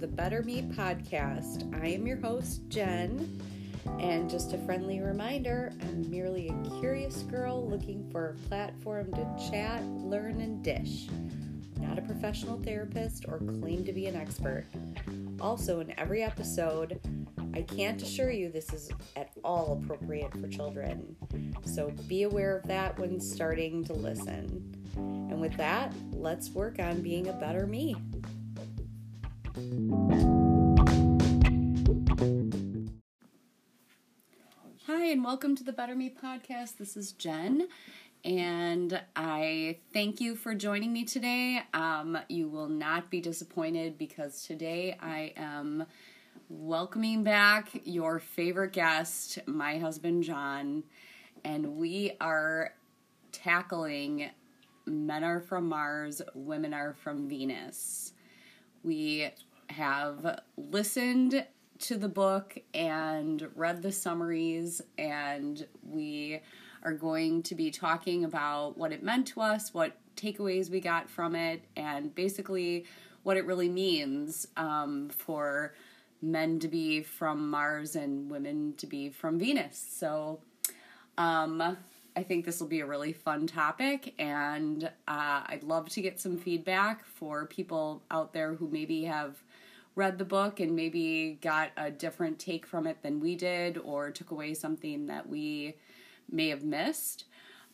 the Better Me podcast. I am your host, Jen, and just a friendly reminder I'm merely a curious girl looking for a platform to chat, learn, and dish. Not a professional therapist or claim to be an expert. Also, in every episode, I can't assure you this is at all appropriate for children. So be aware of that when starting to listen. And with that, let's work on being a better me. And welcome to the Better Me podcast. This is Jen, and I thank you for joining me today. Um, you will not be disappointed because today I am welcoming back your favorite guest, my husband John, and we are tackling Men Are From Mars, Women Are From Venus. We have listened to the book and read the summaries, and we are going to be talking about what it meant to us, what takeaways we got from it, and basically what it really means um, for men to be from Mars and women to be from Venus. So, um, I think this will be a really fun topic, and uh, I'd love to get some feedback for people out there who maybe have read the book and maybe got a different take from it than we did, or took away something that we may have missed.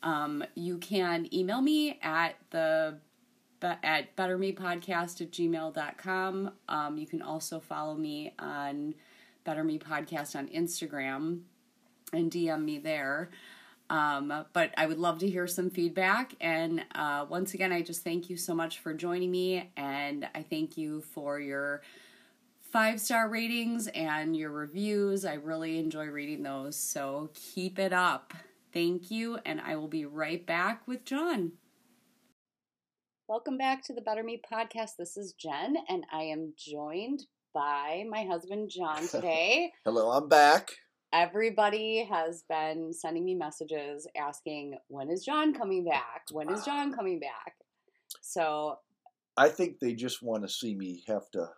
Um, you can email me at the at bettermepodcast at gmail.com. Um, you can also follow me on Better Me Podcast on Instagram and DM me there. Um, but I would love to hear some feedback. And uh, once again, I just thank you so much for joining me. And I thank you for your five star ratings and your reviews. I really enjoy reading those. So keep it up. Thank you. And I will be right back with John. Welcome back to the Better Me podcast. This is Jen, and I am joined by my husband John today. Hello, I'm back. Everybody has been sending me messages asking, when is John coming back? When is ah. John coming back? So I think they just want to see me have to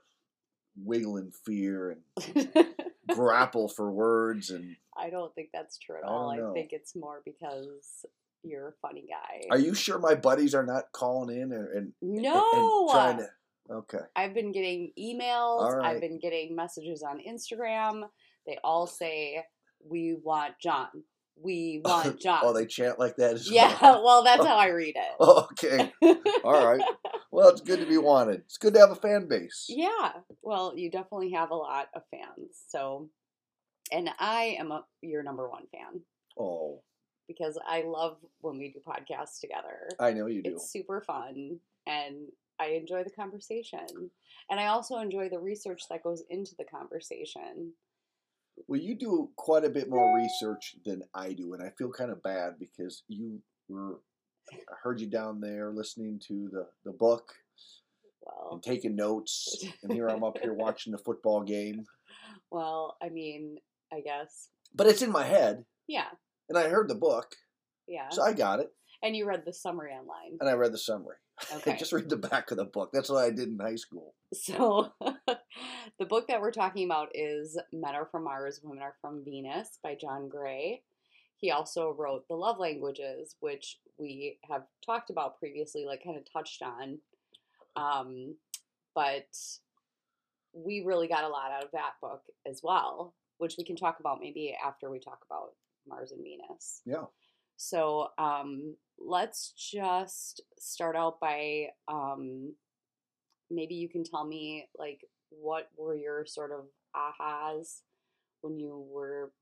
wiggle in fear and grapple for words and I don't think that's true at I all. don't I think it's more because you're a funny guy. Are you sure my buddies are not calling in and, and, and- no. and trying to Okay. I've been getting emails. Right. I've been getting messages on Instagram. They all say, "We want John. We want John." oh, they chant like that yeah. well. Well, that's how I read it. okay. All right. Well, it's good to be wanted. It's good to have a fan base. Yeah. Well, you definitely have a lot of fans. So, and I am a, your number one fan Oh, because I love when we do podcasts together. I know you do. It's super fun and I enjoy the conversation. And I also enjoy the research that goes into the conversation. Well, you do quite a bit more research than I do, and I feel kind of bad because you were. I heard you down there listening to the, the book Well, and taking notes, and here I'm up here watching the football game. well, I mean, I guess. But it's in my head, Yeah. and I heard the book, Yeah. so I got it, And you read the summary online. and I read the summary. Okay. Just read the back of the book. That's what I did in high school. So, the book that we're talking about is Men Are From Mars, Women Are From Venus by John Gray. He also wrote The Love Languages, which we have talked about previously, like kind of touched on. Um, but we really got a lot out of that book as well, which we can talk about maybe after we talk about Mars and Venus. Yeah. So um, let's just start out by um, maybe you can tell me like what were your sort of ahas when you were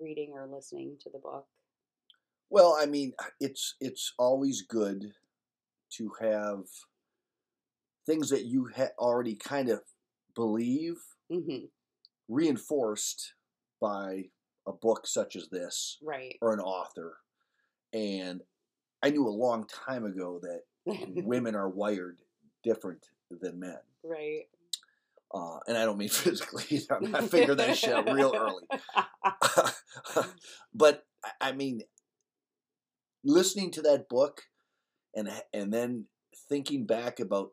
reading or listening to the book. Well, I mean, it's it's always good to have things that you ha- already kind of believe hmm reinforced by a book such as this Right. or an author. And I knew a long time ago that women are wired different than men. right. Uh, and I don't mean physically. I figured that shit out real early. but I- mean, listening to that book and and then thinking back about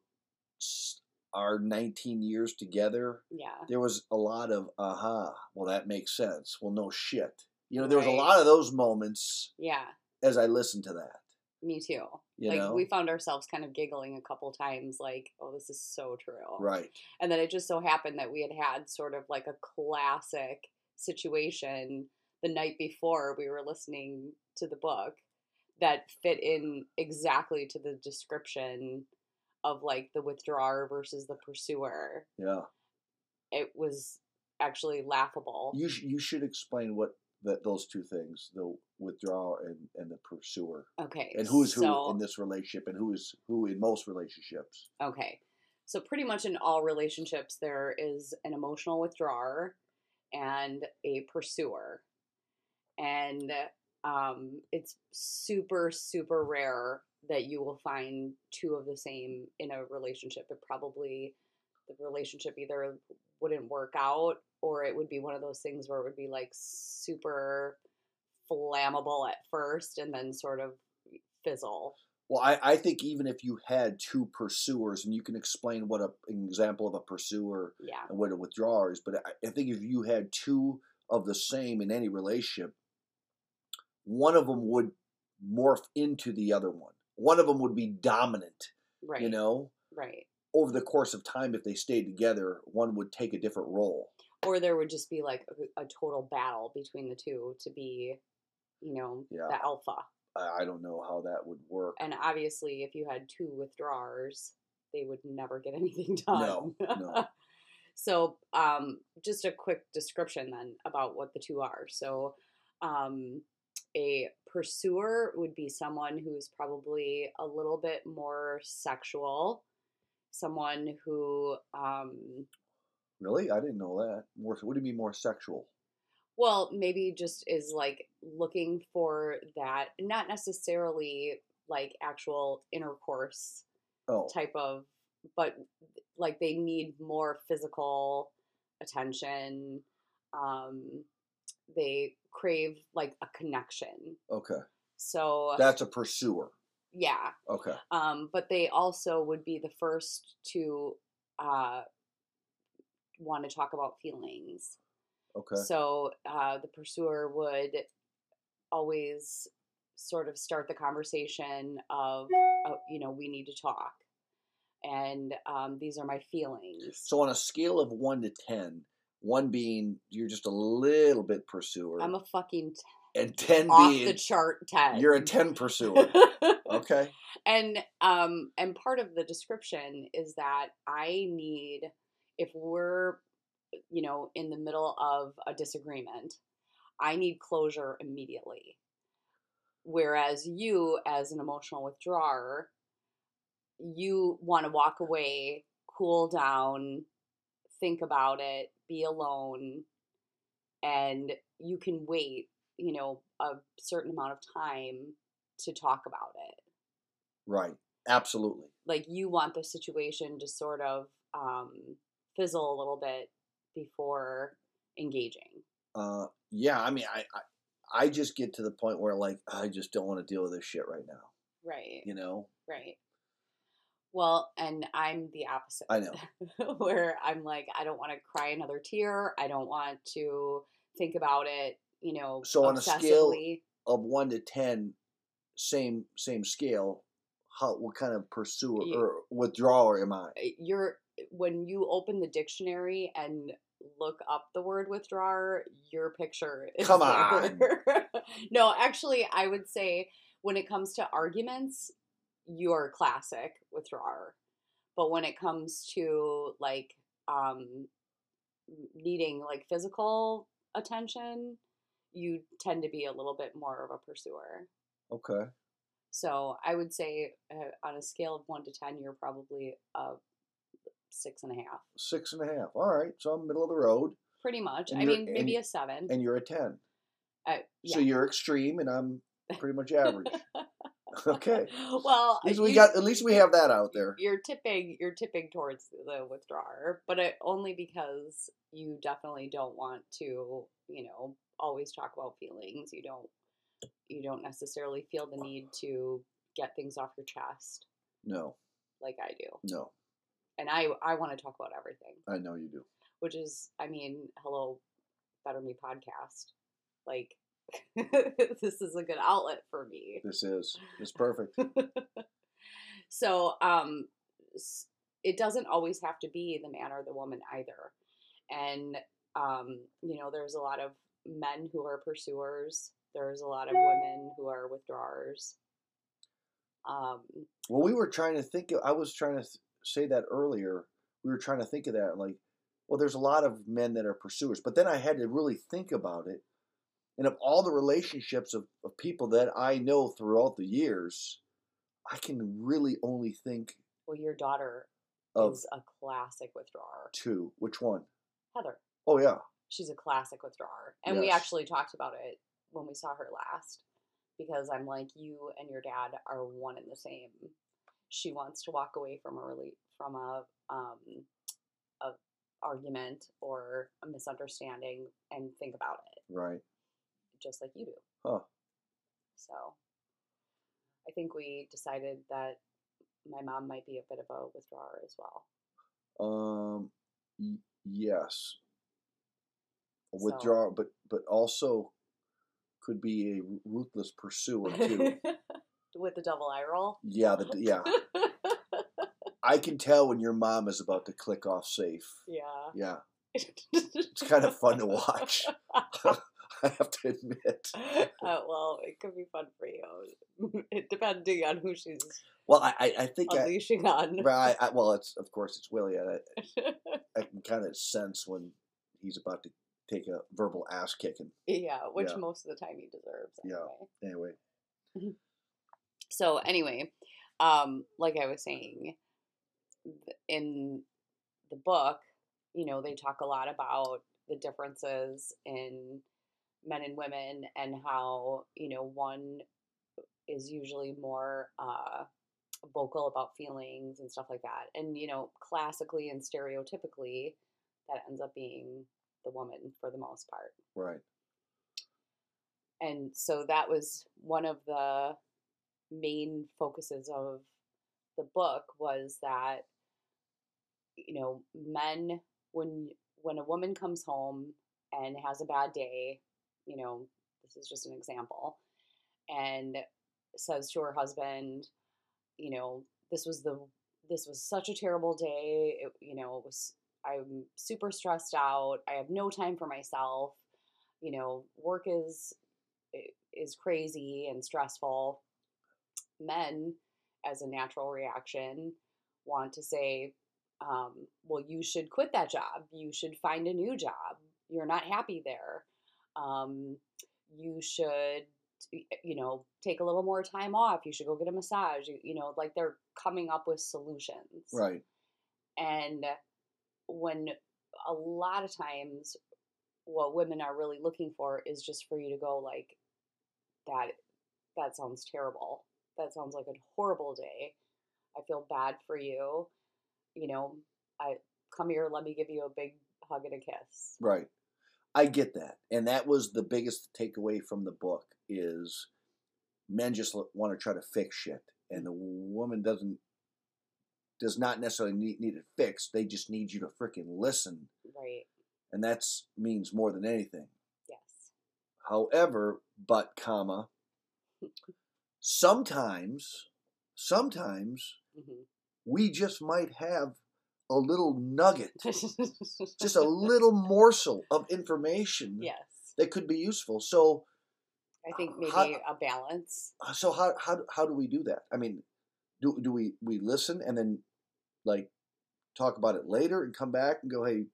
our 19 years together, Yeah. there was a lot of, aha, well, that makes sense. Well, no shit. You know, there was a lot of those moments Yeah. as I listened to that. Me too. You like know? we found ourselves kind of giggling a couple times, like, "Oh, this is so true." Right. And then it just so happened that we had had sort of like a classic situation the night before we were listening to the book that fit in exactly to the description of like the withdrawer versus the pursuer. Yeah. It was actually laughable. You, sh- you should explain what that those two things, the withdrawer and, and the pursuer, Okay. and who's who so- in this relationship and who is who in most relationships. Okay. So pretty much in all relationships there is an emotional withdrawer and a pursuer. And um it's super super rare that you will find two of the same in a relationship. It probably the relationship either wouldn't work out or it would be one of those things where it would be like super flammable at first and then sort of fizzle. Well, I, I think even if you had two pursuers, and you can explain what a, an example of a pursuer Yeah. and what a withdrawer is, but I, I think if you had two of the same in any relationship, one of them would morph into the other one. One of them would be dominant, Right. you know? Right. Over the course of time, if they stayed together, one would take a different role. Or there would just be like a, a total battle between the two to be you know Yeah. the alpha I, I don't know how that would work. and obviously if you had two withdrawers they would never get anything done No, no. so um just a quick description then about what the two are so um a pursuer would be someone who's probably a little bit more sexual someone who um Really? I didn't know that. More, what do you mean more sexual? Well, maybe just is like looking for that, not necessarily like actual intercourse Oh, type of, but like they need more physical attention. Um, they crave like a connection. okay. So That's a pursuer. yeah, Okay. um, but they also would be the first to uh, want to talk about feelings. Okay. So uh, the pursuer would always sort of start the conversation of, oh, you know, we need to talk. And um, these are my feelings. So on a scale of one to ten, one being you're just a little bit pursuer, I'm a fucking t- and ten off being the chart 10. you're a ten pursuer. okay. and um and part of the description is that I need if we're you know in the middle of a disagreement, I need closure immediately. Whereas you as an emotional withdrawer, you want to walk away, cool down, think about it, be alone, and you can wait, you know, a certain amount of time to talk about it Right. Absolutely. like you want the situation to sort of um, fizzle a little bit before engaging. Uh, yeah. I mean, I, I I just get to the point where like I just don't want to deal with this shit right now. Right. You know. Right. Well, and I'm the opposite. I know. where I'm like, I don't want to cry another tear. I don't want to think about it. You know, So on a scale- Of one to ten, same same scale. How what kind of pursuer You- or withdrawer am I? you're when you open the dictionary and look up the word withdrawer, your picture is Come there. no, actually, I would say when it comes to arguments, you're classic withdrawer. But when it comes to like um needing like physical attention, you tend to be a little bit more of a pursuer. Okay. So I would say uh, on a scale of one to ten, you're probably a six and a half, Six and a half. All right. So I'm middle of the road, pretty much. I mean, maybe and- a seven. and you're a ten. uh, yeah. So you're extreme, and I'm pretty much average. okay. well, At least we you- got. At least we have that out there. You're tipping. You're tipping towards the withdrawer, but it, only because you definitely don't want to. You know, always talk about feelings. You don't. You don't necessarily feel the need to get things off your chest No. like I do. No. And I I want to talk about everything, I know you do. which is I mean, hello, Better Me podcast. Like this is a good outlet for me. This is it's perfect. so um it doesn't always have to be the man or the woman either and um you know there's a lot of men who are pursuers there's a lot of women who are withdrawers um Well, we were trying to think. Of, I was trying to say that earlier. We were trying to think of that. Like, well, there's a lot of men that are pursuers, but then I had to really think about it. And of all the relationships of, of people that I know throughout the years, I can really only think well your daughter of is a classic withdrawer two. Which one? heather Oh yeah, she's a classic withdrawer and we actually talked about it when we saw her last because i'm like you and your dad are one and the same she wants to walk away from a really from a um a argument or a misunderstanding and think about it right. just like you do Huh. so i think we decided that my mom might be a bit of a withdrawer as well Um, y- yes. A So- withdraw, but but also could be a ruthless pursuer too. with the double eye roll yeah, the, yeah. I can tell when your mom is about to click off safe. yeah Yeah, it's kind of fun to watch. I have to admit. uh, well, it could be fun for you, it, depending on who she's Well, I I, I think I, unleashing on. right. I, well, it's of course it's Willie. and I, I can kind of sense when he's about to take a verbal ass kicking. yeah, which Yeah. most of the time he deserves. Yeah. Anyway. So anyway, um, like I was saying, in the book, you know, they talk a lot about the differences in men and women and how you know one is usually more uh, vocal about feelings and stuff like that, and you know, classically and stereotypically, that ends up being the woman for the most part right. and so that was one of the main focuses of the book was that you know men when when a woman comes home and has a bad day you know this is just an example and says to her husband you know this was the this was such a terrible day it, you know it was i'm super stressed out i have no time for myself you know work is is crazy and stressful men as a natural reaction want to say um, well you should quit that job. You should find a new job. You're not happy there. Um, you should you know take a little more time off. You should go get a massage. You, you know like they're coming up with solutions. Right. and when a lot of times what women are really looking for is just for you to go like that that sounds terrible that sounds like a horrible day i feel bad for you you know i come here let me give you a big hug and a kiss Right. I get that. And that was the biggest takeaway from the book is men just want to try to fix shit and mm. the woman doesn't does not necessarily need, need it fixed. They just need you to freaking listen. right And that's means more than anything. yes However, but comma sometimes sometimes hmm we just might have a little nugget, just a little morsel of information yes that could be useful. So i think maybe How- a balance Uh, so how how how do we do that? I mean, do do we we listen and then like talk about it later and come back and go, hey,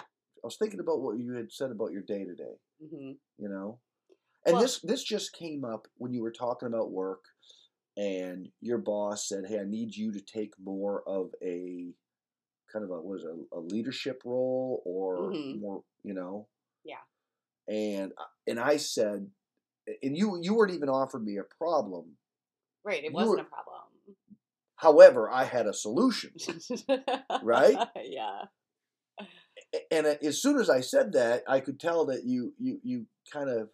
I was thinking about what you had said about your day today. hmm You know, and Well- this this just came up when you were talking about work, and your boss said, hey, I need you to take more of a kind of a was a, a leadership role or Mhm. more, you know. Yeah. And uh, and I said, and you you weren't even offered me a problem. right it You wasn't were- a problem However, I had a solution. Right? yeah And as soon as I said that, I could tell that you you you kind of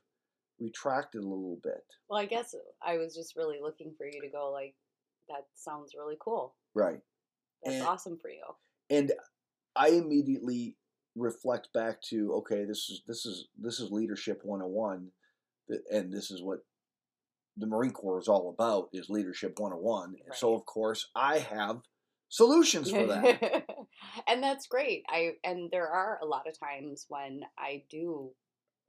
retracted a little bit. Well, I guess I was just really looking for you to go like, that sounds really cool. Right. That's And- awesome for you. and I immediately reflect back to okay, this is this is this is leadership 101 th- and this is what the Marine Corps is all about is leadership 101. So of course, I have solutions for that. and that's great. I and there are a lot of times when I do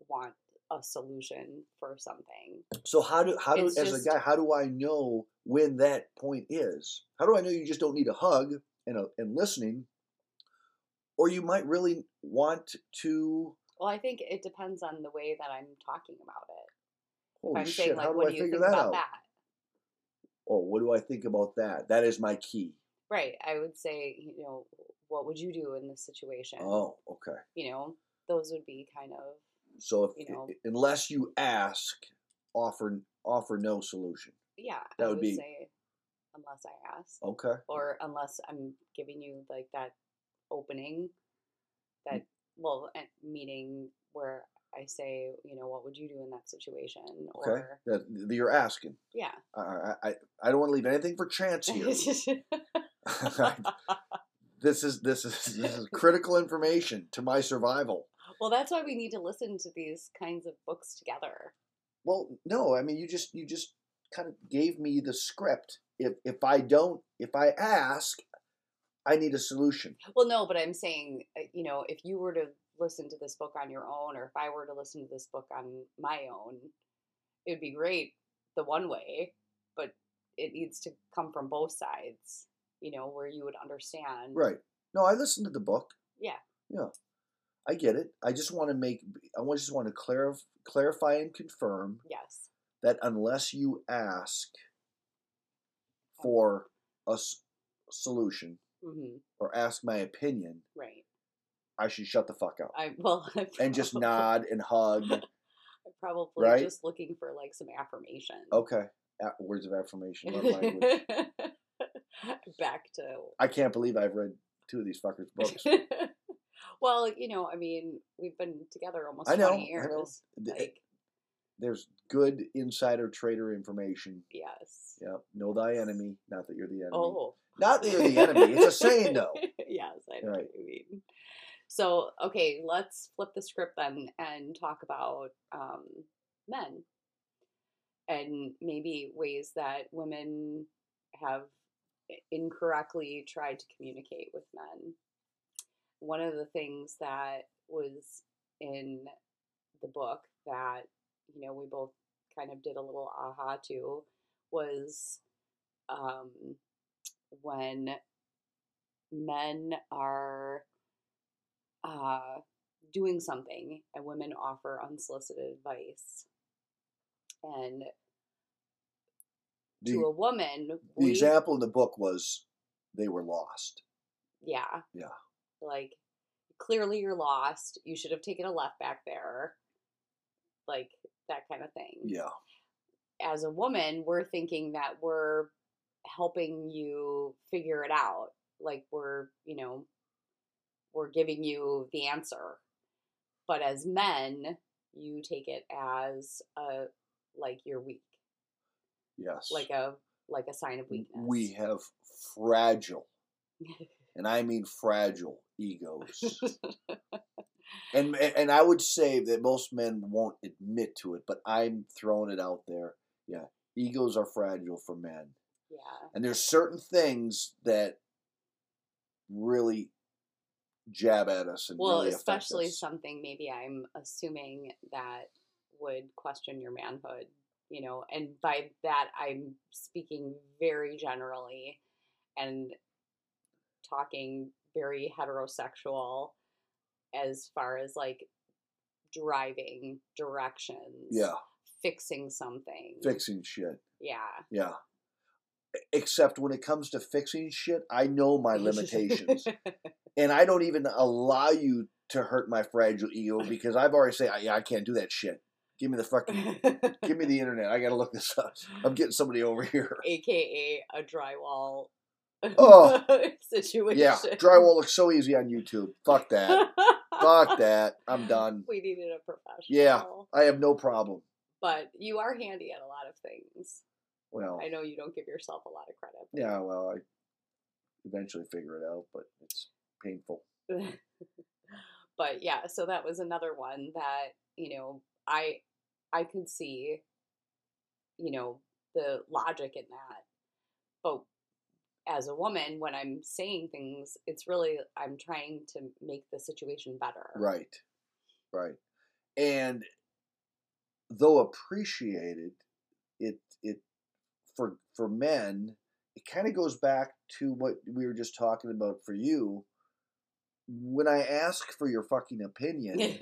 want a solution for something. so how do how do It's as just- a guy, how do I know when that point is? How do I know you just don't need a hug and a, and listening or you might really want to Well, I think it depends on the way that I'm talking about it. If holy I'm shit, saying like, how do what I do you figure think that about out? that? Oh, what do I think about that? That is my key. Right. I would say, you know, what would you do in this situation? Oh, okay. You know, those would be kind of So if You know. unless you ask, offer offer no solution. yeah. That I would would be- say unless I ask, Okay. or unless I'm giving you like that opening, Mm. that well, eh, meeting where I say, you know, what would you do in that situation? Okay. Or That, that you're asking. yeah. I, I I I don't want to leave anything for chance here. this is this is this is critical information to my survival. Well, that's why we need to listen to these kinds of books together. Well, no, I mean you just you just kind of gave me the script. If if I don't if I ask, I need a solution. Well, no, but I'm saying, uh, you know, if you were to listen to this book on your own, or if I were to listen to this book on my own, it would be great the one way, but it needs to come from both sides, you know, where you would understand. Right. No, I listened to the book. Yeah. Yeah. I get it. I just want to make I just want to clarify clarify and confirm Yes. that unless you ask for a s- solution hmm or ask my opinion, Right. I should shut the fuck up I well, I'm and just nod and hug. I'm probably right? just looking for like some affirmation. Okay. A- Words of affirmation. Back to I can't believe I've read two of these fuckers' books. well, you know, I mean, we've been together almost I know, 20 I years. know. Like, There's good insider trader information. yes. Yeah. Know thy enemy. Not that you're the enemy. Oh. Not that you're the enemy. It's a saying, though. yes, I know Right. what you mean. So, okay, let's flip the script then and talk about um, men and maybe ways that women have incorrectly tried to communicate with men. One of the things that was in the book that, you know, we both kind of did a little aha to was um, when men are uh, doing something and women offer unsolicited advice. And The, to a woman, the we, example in the book was they were lost. yeah, Yeah. Like clearly you're lost. You should have taken a left back there, like that kind of thing. Yeah. as a woman, we're thinking that we're helping you figure it out. Like we're, you know, we're giving you the answer. But as men, you take it as a like you're weak, Yes. like a like a sign of weakness. we have fragile, and I mean fragile egos. and and I would say that most men won't admit to it, but I'm throwing it out there. Yeah, egos are fragile for men, yeah. and there's certain things that really jab at us and Well, really especially something maybe I'm assuming that would question your manhood, you know, and by that I'm speaking very generally and talking very heterosexual as far as like driving directions, yeah, fixing something. fixing shit. Yeah. Yeah. Except when it comes to fixing shit, I know my limitations. and I don't even allow you to hurt my fragile ego because I've already said, yeah, I can't do that shit. Give me the fucking, give me the internet. I gotta look this up. I'm getting somebody over here. AKA a drywall Oh. situation. Yeah, drywall looks so easy on YouTube. Fuck that. Fuck that. I'm done. We needed a professional. Yeah. I have no problem. But you are handy at a lot of things. Well, I know you don't give yourself a lot of credit. yeah, well, I, eventually figure it out, but it's painful. but yeah, so that was another one that, you know, I I could see, you know, the logic in that. But as a woman, when I'm saying things, it's really I'm trying to make the situation better. Right. Right. And though appreciated, it it for for men, it kind of goes back to what we were just talking about for you. When I ask for your fucking opinion,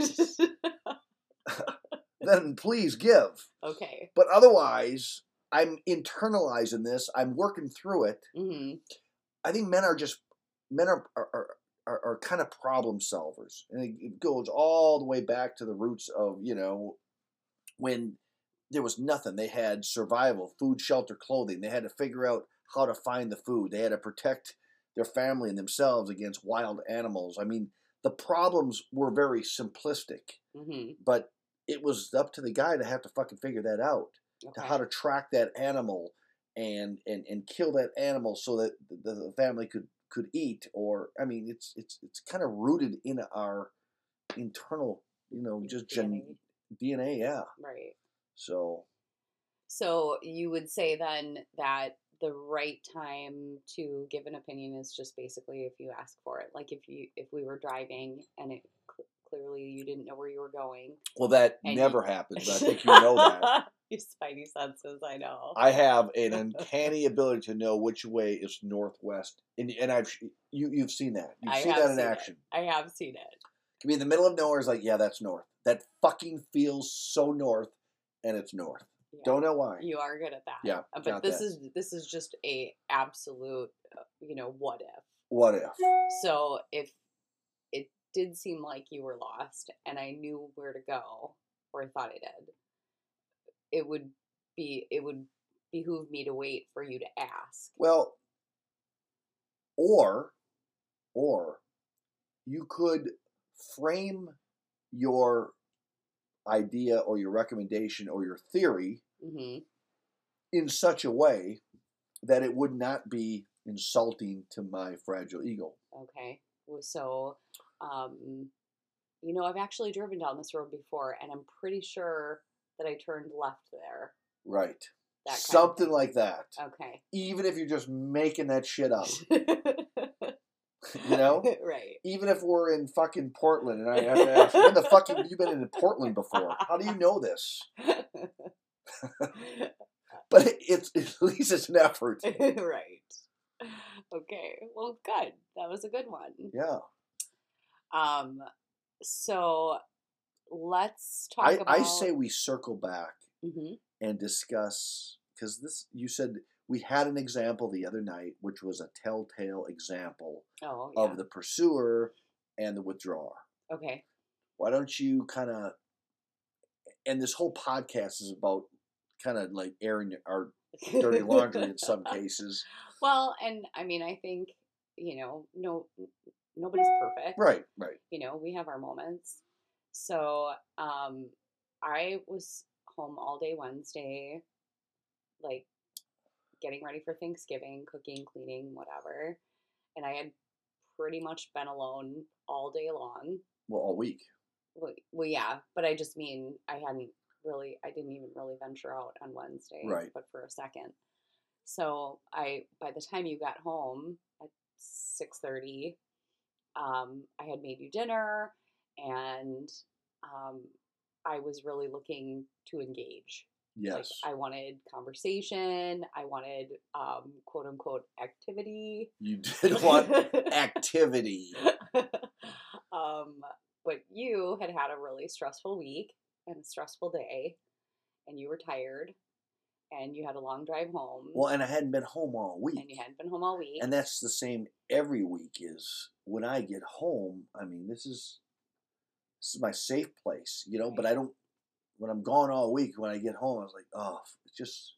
then please give. okay. But otherwise, I'm internalizing this. I'm working through it. hmm I think men are just men are are, are, are, are kind of problem solvers, and it, it goes all the way back to the roots of you know when there was nothing. They had survival, food, shelter, clothing. They had to figure out how to find the food. They had to protect their family and themselves against wild animals. I mean, the problems were very simplistic, hmm but it was up to the guy to have to fucking figure that out to how to track that animal and and and kill that animal so that the, the family could could eat or i mean it's it's it's kind of rooted in our internal you know just gen, DNA. dna yeah Right. so So you would say then that the right time to give an opinion is just basically if you ask for it. Like if you if we were driving and it cl- clearly you didn't know where you were going. well that never you- happens i think you know that Your spidey senses, I know. i have an uncanny ability to know which way is northwest and, and i've you you've seen that you've I seen that in seen it. action I have seen it. can be in the middle of nowhere is like yeah that's north that fucking feels so north and it's north Yeah. don't know why You are good at that. Yeah, Uh, But this that. is this is just a absolute, uh, you know, what if. what if So if it did seem like you were lost and I knew where to go, or I thought I did, it would be it would behoove me to wait for you to ask. Well, or, or you could frame your idea or your recommendation or your theory hmm in such a way that it would not be insulting to my fragile ego. Okay. So, um, you know, I've actually driven down this road before, and I'm pretty sure that I turned left there. Right. Of Something like that. Okay. Even if you're just making that shit up. You know? right. Even if we're in fucking Portland and I have to ask, when the fuck have you been in Portland before? How do you know this? But it, it's at least it's an effort. right. Okay. Well, good. That was a good one. Yeah. Um. So let's talk I, about. I say we circle back Mhm. and discuss because this you said we had an example the other night which was a telltale example Oh yeah. of the pursuer and the withdrawer okay. why don't you kind of and this whole podcast is about kind of like airing our dirty laundry in some cases Well, and I mean, I think you know, no, nobody's perfect. right right You know, we have our moments. So, um, I was home all day Wednesday, like getting ready for Thanksgiving, cooking, cleaning, whatever. And I had pretty much been alone all day long. well all week Well, well, yeah, but I just mean I hadn't really, I didn't even really venture out on Wednesday, Right. but for a second. So I, by the time you got home at six thirty, um, I had made you dinner, and um, I was really looking to engage. yes Like I wanted conversation. I wanted um, quote unquote activity. you did want activity um, but you had had a really stressful week and a stressful day, and you were tired, and you had a long drive home, well and i hadn't been home all week and you hadn't been home all week. and that's the same every week is when i get home i mean this is this is my safe place you know but mm. i don't when i'm gone all week when i get home i was like oh it's just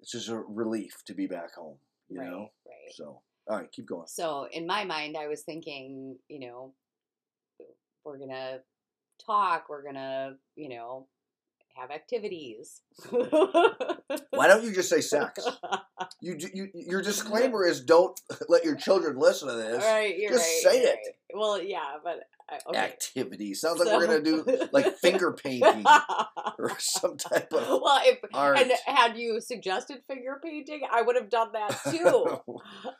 it's just a relief to be back home you right, know right. so all right keep going So in my mind, I was thinking, you know, we're gonna talk. We're gonna, you know, have activities. Why don't you just say sex? You, you your disclaimer is don't let your children listen to this. Right, you're Just right, say it. right. Well, yeah, but I- okay. Activity sounds like we're gonna do like finger painting or some type of well, if art. and had you suggested finger painting, I would have done that too.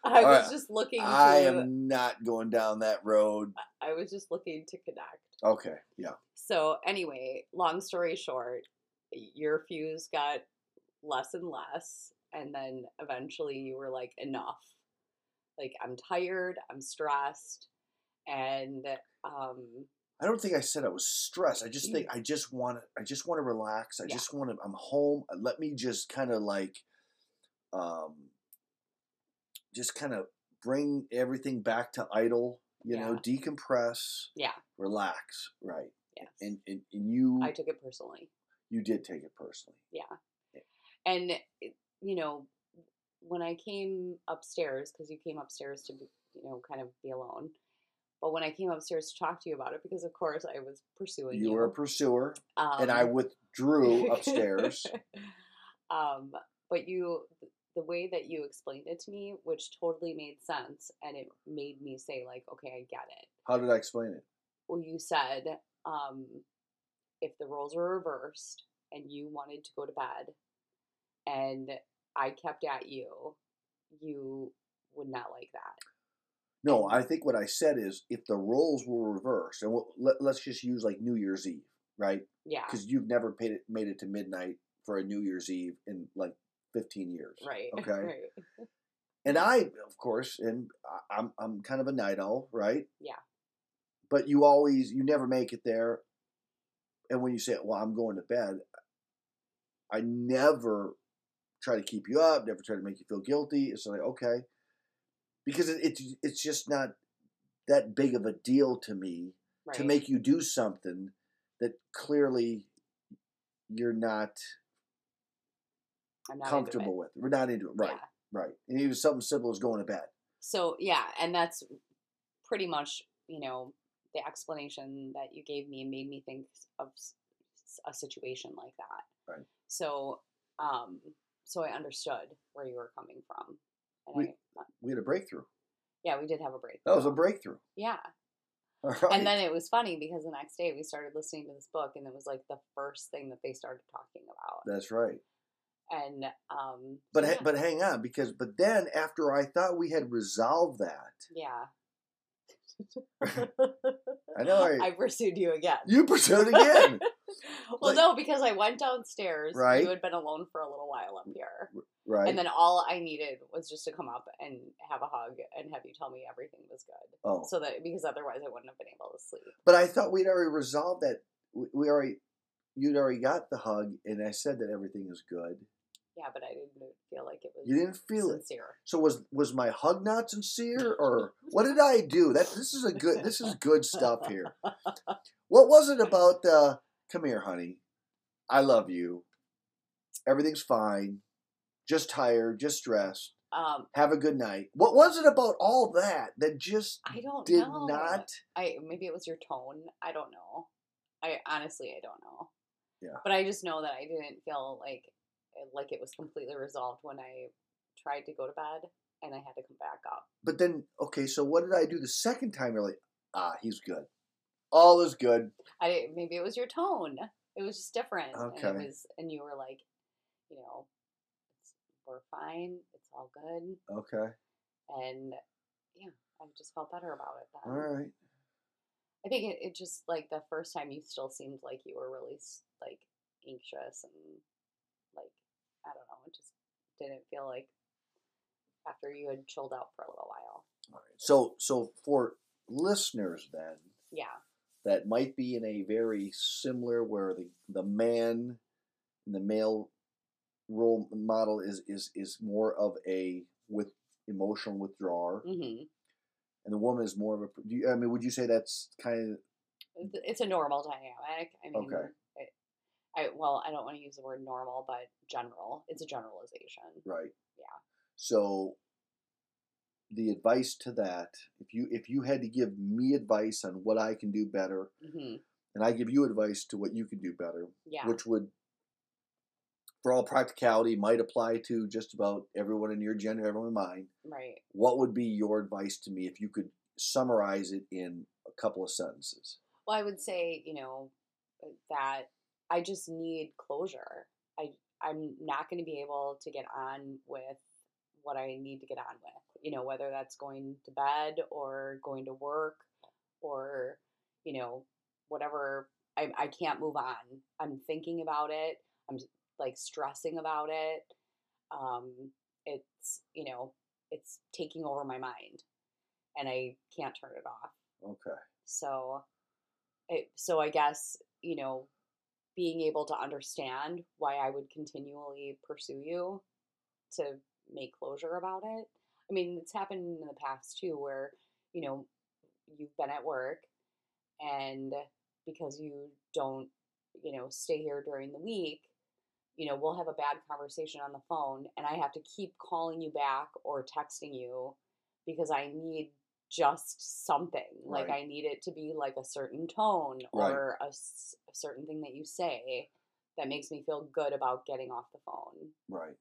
I was right. just looking to. I am not going down that road. I was just looking to connect. Okay, yeah. So anyway, long story short, your fuse got less and less, and then eventually you were like, enough. Like I'm tired, I'm stressed, and um, I don't think I said I was stressed. I just think I just want to. I just want to relax. I Yeah. just want to. I'm home. uh, Let me just kind of like, um, just kind of bring everything back to idle. You know, decompress, yeah, relax. Right. yes, And and, and you I took it personally. you did take it personally. Yeah. And, you know, when I came upstairs, because you came upstairs to, be, you know, kind of be alone. But when I came upstairs to talk to you about it, because of course I was pursuing you. You were a pursuer, um, and I withdrew upstairs. um, but you, the way that you explained it to me, which totally made sense, and it made me say, like, okay, I get it. How did I explain it? Well, you said um, if the roles were reversed and you wanted to go to bed and I kept at you, you would not like that. No, I think what I said is if the roles were reversed, and we'll, let, let's just use like New Year's Eve, right? Yeah. Because you've never paid it, made it to midnight for a New Year's Eve in like 15 years. Right. Okay. Right. And I, of course, and I'm I'm kind of a night owl, right? Yeah. But you always you never make it there. And when you say, "Well, I'm going to bed," I never try to keep you up, never try to make you feel guilty. It's like, okay. Because it, it's it's just not that big of a deal to me Right. to make you do something that clearly you're not I'm not comfortable with. We're not into it. Right. Yeah. Right. And even something simple as going to bed. So yeah, and that's pretty much you know the explanation that you gave me made me think of a situation like that. Right. So um, so I understood where you were coming from. And We- I, We had a breakthrough. yeah, we did have a break. That was a breakthrough. Yeah. Right. And then it was funny because the next day we started listening to this book and it was like the first thing that they started talking about. That's right. And um But yeah. but hang on because but then after I thought we had resolved that, yeah. I know I- I pursued you again. you pursued again. well, Like- no, because I went downstairs. Right. You had been alone for a little while up here. Right? And then all I needed was just to come up and have a hug and have you tell me everything was good. oh, So that because otherwise I wouldn't have been able to sleep. but I thought we'd already resolved that. We, already you'd already got the hug, and I said that everything is good. Yeah, but I didn't feel like it was You didn't feel it. sincere. So was was my hug not sincere, or what did I do? That this is a good this is good stuff here. What was it about? the? come here, honey. I love you. Everything's fine. Just tired. Just stressed. Um, Have a good night. What was it about all that that just I don't did know. not? I maybe it was your tone. I don't know. I honestly I don't know. Yeah. But I just know that I didn't feel like like it was completely resolved when I tried to go to bed and I had to come back up. But then, okay, so what did I do the second time? You're like, ah, he's good. All is good. I maybe it was your tone. It was just different. And Okay. it was and you were like, you know, we're fine. It's all good. Okay. And yeah, I just felt better about it then. All right. I think it, it just like the first time you still seemed like you were really like anxious and like I don't know, it just didn't feel like after you had chilled out for a little while. All right. So, so for listeners then Yeah, that might be in a very similar where the the man, the male role model is is is more of a with emotional withdrawer, hmm and the woman is more of a. Do you, I mean, would you say that's kind of it's a normal dynamic. I mean, Okay. it, I well, I don't want to use the word normal, but general. It's a generalization. right? Yeah. So the advice to that, if you if you had to give me advice on what I can do better, hmm and I give you advice to what you can do better, Yeah, which would for all practicality, might apply to just about everyone in your gender, everyone in mine. Right. What would be your advice to me if you could summarize it in a couple of sentences? Well, I would say, you know, uh, that I just need closure. I I'm not going to be able to get on with what I need to get on with. You know, whether that's going to bed or going to work or, you know, whatever I I can't move on. I'm thinking about it. I'm like stressing about it. Um it's, you know, it's taking over my mind and I can't turn it off. Okay. So, it, so I guess you know, being able to understand why I would continually pursue you to make closure about it. I mean, it's happened in the past too, where you know you've been at work, and because you don't, you know, stay here during the week, you know, we'll have a bad conversation on the phone, and I have to keep calling you back or texting you because I need just something. Like I need it to be like a certain tone Right. or a certain thing that you say that makes me feel good about getting off the phone. Right.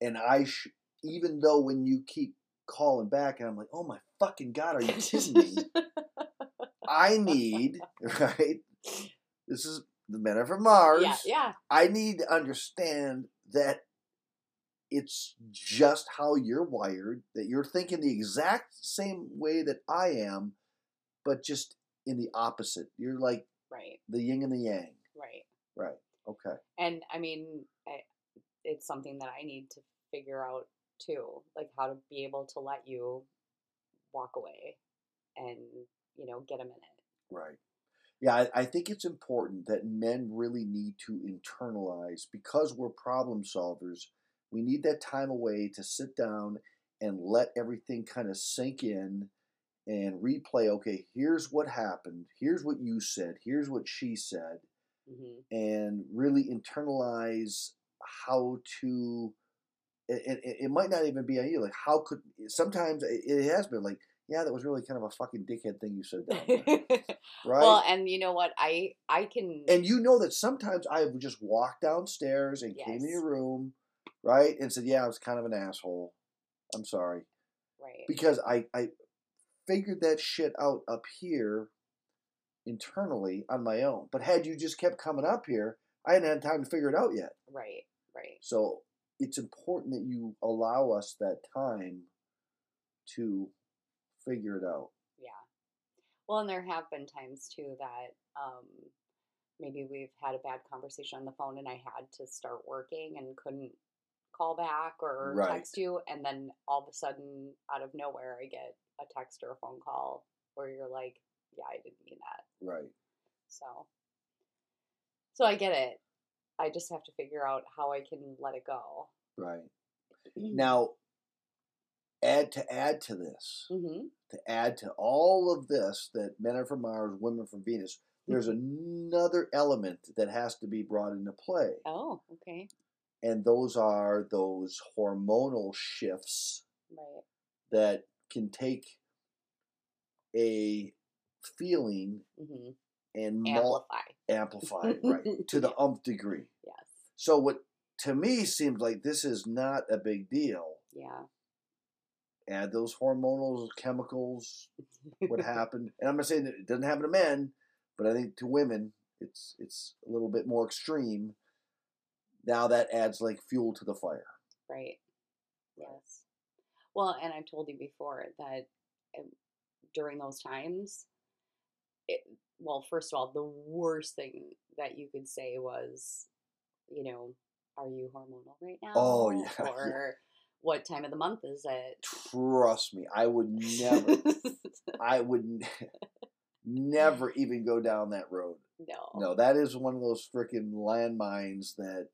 And I, sh- even though when you keep calling back, and I'm like, oh my fucking god, are you kidding me? I need right. This is the men are from Mars. yeah, yeah, I need to understand that it's just how you're wired, that you're thinking the exact same way that I am, but just in the opposite. You're like right, the yin and the yang. right. Right. Okay. And I mean, I, it's something that I need to figure out too, like how to be able to let you walk away and you know get a minute. Right. Yeah, I, I think it's important that men really need to internalize because we're problem solvers. We need that time away to sit down and let everything kind of sink in and replay. Okay, here's what happened. Here's what you said. Here's what she said. hmm And really internalize how to. It, it, it might not even be on you. Like, how could. Sometimes it, it has been like, yeah, that was really kind of a fucking dickhead thing you said down there. Right? Well, and you know what? I I can And you know that sometimes I would just walk downstairs and came in your room, right, and said, "Yeah, I was kind of an asshole. I'm sorry," right. because I I figured that shit out up here internally on my own. But had you just kept coming up here, I hadn't had time to figure it out yet. Right, right. So it's important that you allow us that time to figure it out. Yeah. Well, and there have been times too that um, maybe we've had a bad conversation on the phone and I had to start working and couldn't call back or Right. text you. And then all of a sudden, out of nowhere, I get a text or a phone call where you're like, yeah, I didn't mean that. Right. So, so I get it. I just have to figure out how I can let it go. Right. Now, add to add to this. hmm to add to all of this that men are from Mars, women from Venus, there's another element that has to be brought into play. Oh, okay. And those are those hormonal shifts Right. that can take a feeling hmm and mul- Amplify. amplify it, right, to the umph degree. Yes. So, what to me seems like this is not a big deal. Yeah. Add those hormonal chemicals, what happened. And I'm not saying that it doesn't happen to men, but I think to women it's it's a little bit more extreme. Now that adds like fuel to the fire. Right. Yes. Well, and I've told you before that um, during those times, it, well, first of all, the worst thing that you could say was, you know, are you hormonal right now? Oh, yeah, yeah. Or what time of the month is it? Trust me, I would never I would n- never even go down that road. no. No, that is one of those freaking landmines that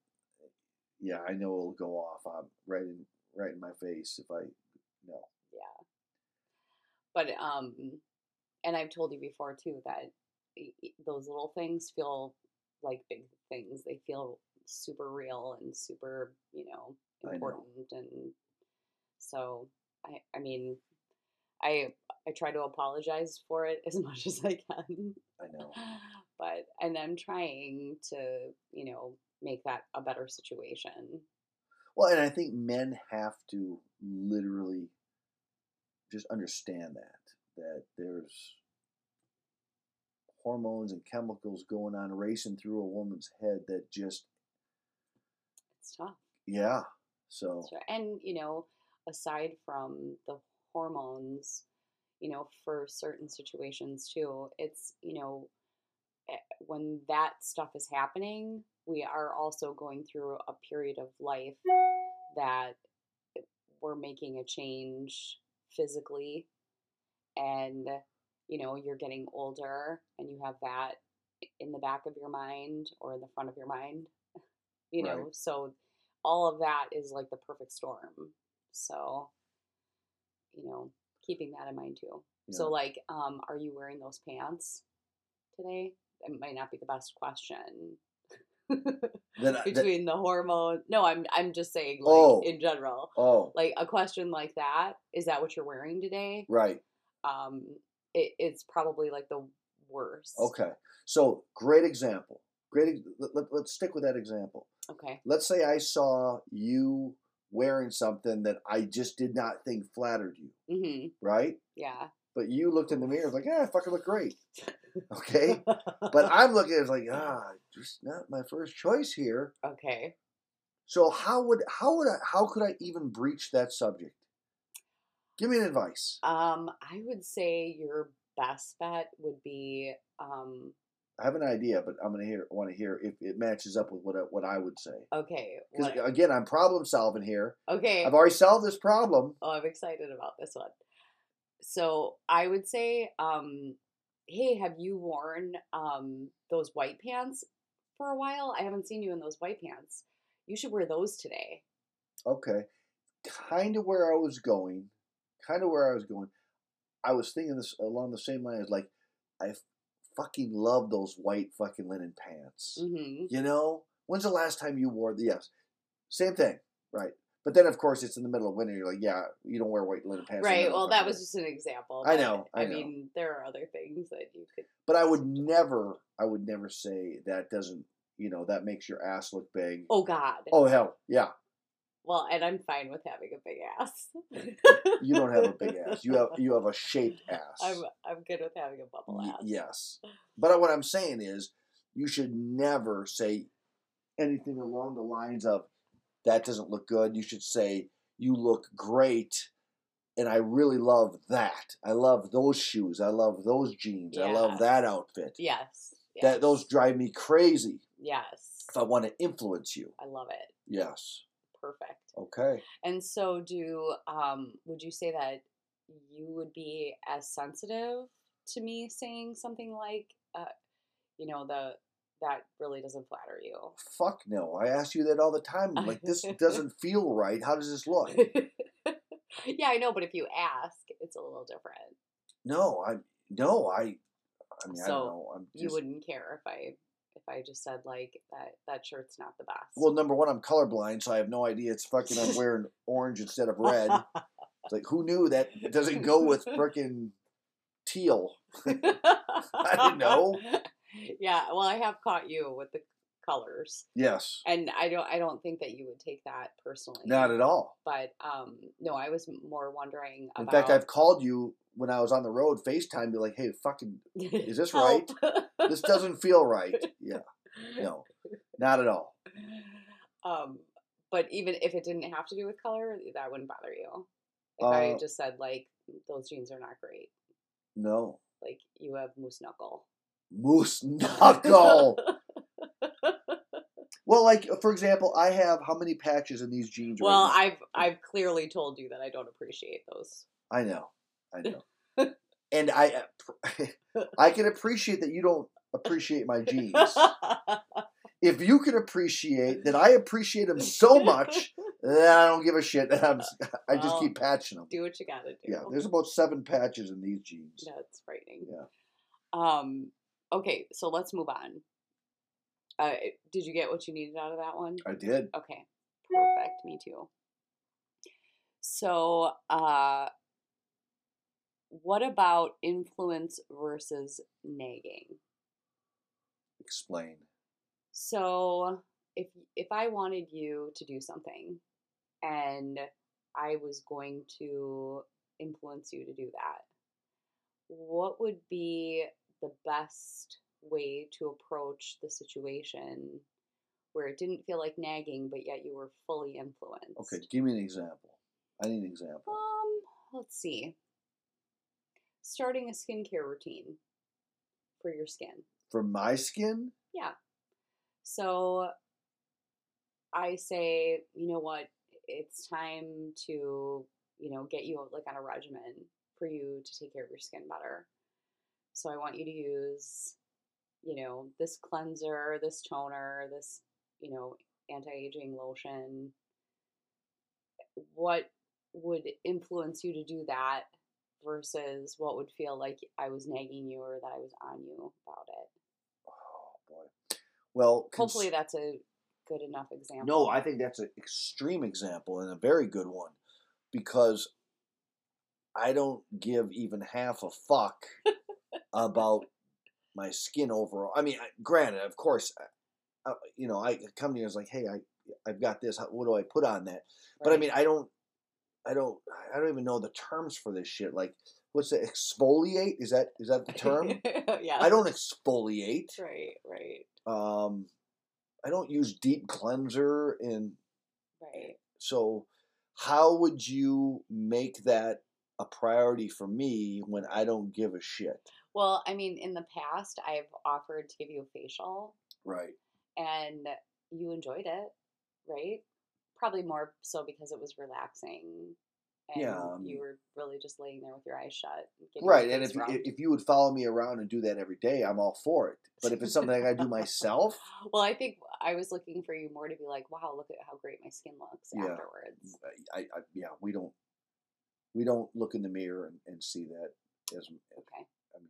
yeah, I know it'll go off on right in right in my face if I no. Yeah. But um and I've told you before too that those little things feel like big things. They feel super real and super, you know. Important and so I I mean I I try to apologize for it as much as I can. I know. But and I'm trying to, you know, make that a better situation. Well, and I think men have to literally just understand that that there's hormones and chemicals going on racing through a woman's head that just It's tough. yeah. So right. And, you know, aside from the hormones, you know, for certain situations too, it's, you know, eh, when that stuff is happening, we are also going through a period of life that we're making a change physically and you know you're getting older and you have that in the back of your mind or in the front of your mind you know Right. so all of that is like the perfect storm. So you know keeping that in mind too. So like um are you wearing those pants today? It might not be the best question. Then I, that, between the hormone no i'm i'm just saying like Oh. in general oh. like a question like that is that what you're wearing today? Right. Um it, it's probably like the worst. Okay. So great example. Great. Let, let, let's stick with that example. okay Let's say I saw you wearing something that I just did not think flattered you, mm-hmm right? yeah But you looked in the mirror, like, yeah, I fucking look great. Okay. but I'm looking at it like, ah, just not my first choice here. okay So how would how would I how could I even breach that subject? Give me an advice. um i would say your best bet would be um I have an idea, but I'm gonna hear want to hear if it matches up with what I, what I would say. okay Because what- again, I'm problem solving here. okay I've already solved this problem. Oh, I'm excited about this one. So I would say, um, hey, have you worn um, those white pants for a while? I haven't seen you in those white pants. You should wear those today. Okay, kind of where I was going, kind of where I was going. I was thinking this along the same lines. Like, I fucking love those white fucking linen pants. hmm You know, when's the last time you wore the? Yes, same thing, right? But then, of course, it's in the middle of winter. You're like, yeah, you don't wear white linen pants. Right. Well, that was just an example. I know, I know. mean, there are other things that you could. But I would never, I would never say that doesn't, you know, that makes your ass look big. Oh God. Oh hell, yeah. Well, and I'm fine with having a big ass. You don't have a big ass. You have you have a shaped ass. I'm I'm good with having a bubble ass. yes, but what I'm saying is, you should never say anything along the lines of that doesn't look good. You should say you look great, and I really love that. I love those shoes. I love those jeans. I love that outfit. Yes. yes. That those drive me crazy. Yes. If I want to influence you, I love it. yes. Perfect. Okay. And so, do um, would you say that you would be as sensitive to me saying something like, uh, you know, the that really doesn't flatter you? Fuck no. I ask you that all the time. I'm like, this doesn't feel right. How does this look? yeah, I know, but if you ask, it's a little different. No, I no, I. I mean, I don't know. I'm just, You wouldn't care if I if I just said like that that shirt's not the best. Well, number one, I'm colorblind, so I have no idea. It's fucking. I'm wearing orange instead of red. It's like, who knew that it doesn't go with frickin' teal? I didn't know. Yeah, well, I have caught you with the colors, Yes, and I don't. I don't think that you would take that personally. not at all. But um, no, I was more wondering In fact, I've called you when I was on the road, FaceTime, be like, hey, fucking, is this right? this doesn't feel right. Yeah, no, not at all. Um, but even if it didn't have to do with color, that wouldn't bother you. If I Uh, just said like those jeans are not great, No, like you have moose knuckle. moose knuckle. well, like for example, I have how many patches in these jeans? well, now? I've I've clearly told you that I don't appreciate those. I know, I know, and I I can appreciate that you don't appreciate my jeans. If you can appreciate that, I appreciate them so much that I don't give a shit. And I'm, I just Well, keep patching them. do what you gotta do. Yeah, there's about seven patches in these jeans. That's frightening. Yeah. Um. Okay, so let's move on. Uh, did you get what you needed out of that one? I did. Okay, perfect. Me too. So, uh, what about influence versus nagging? Explain. So, if if I wanted you to do something and I was going to influence you to do that, what would be the best way to approach the situation where it didn't feel like nagging, but yet you were fully influenced? Okay, give me an example. I need an example. Um, let's see. Starting a skincare routine for your skin. For my skin, Yeah. So I say, you know what? It's time to, you know, get you like on a regimen for you to take care of your skin better. So I want you to use, you know, this cleanser, this toner, this, you know, anti-aging lotion. What would influence you to do that versus what would feel like I was nagging you or that I was on you about it? oh boy. Well, cons- Hopefully that's a good enough example. No, I think that's an extreme example and a very good one because I don't give even half a fuck about my skin overall. I mean, granted, of course, I, I- you know, I come to you and it's like, hey, I I've got this. What do I put on that? But I mean, I don't, I don't, I don't even know the terms for this shit. Like, what's the exfoliate? Is that is that the term? yeah. I don't exfoliate. Right, right, Um, I don't use deep cleanser and right. so how would you make that a priority for me when I don't give a shit? Well, I mean, in the past, I've offered to give you a facial, Right. and you enjoyed it, right? Probably more so because it was relaxing, and Yeah, um, you were really just laying there with your eyes shut, Right. And if rubbed. if you would follow me around and do that every day, I'm all for it. But if it's something I got to do myself, well, I think I was looking for you more to be like, "Wow, look at how great my skin looks Yeah. afterwards." I, I yeah, we don't we don't look in the mirror and, and see that as Okay. I mean,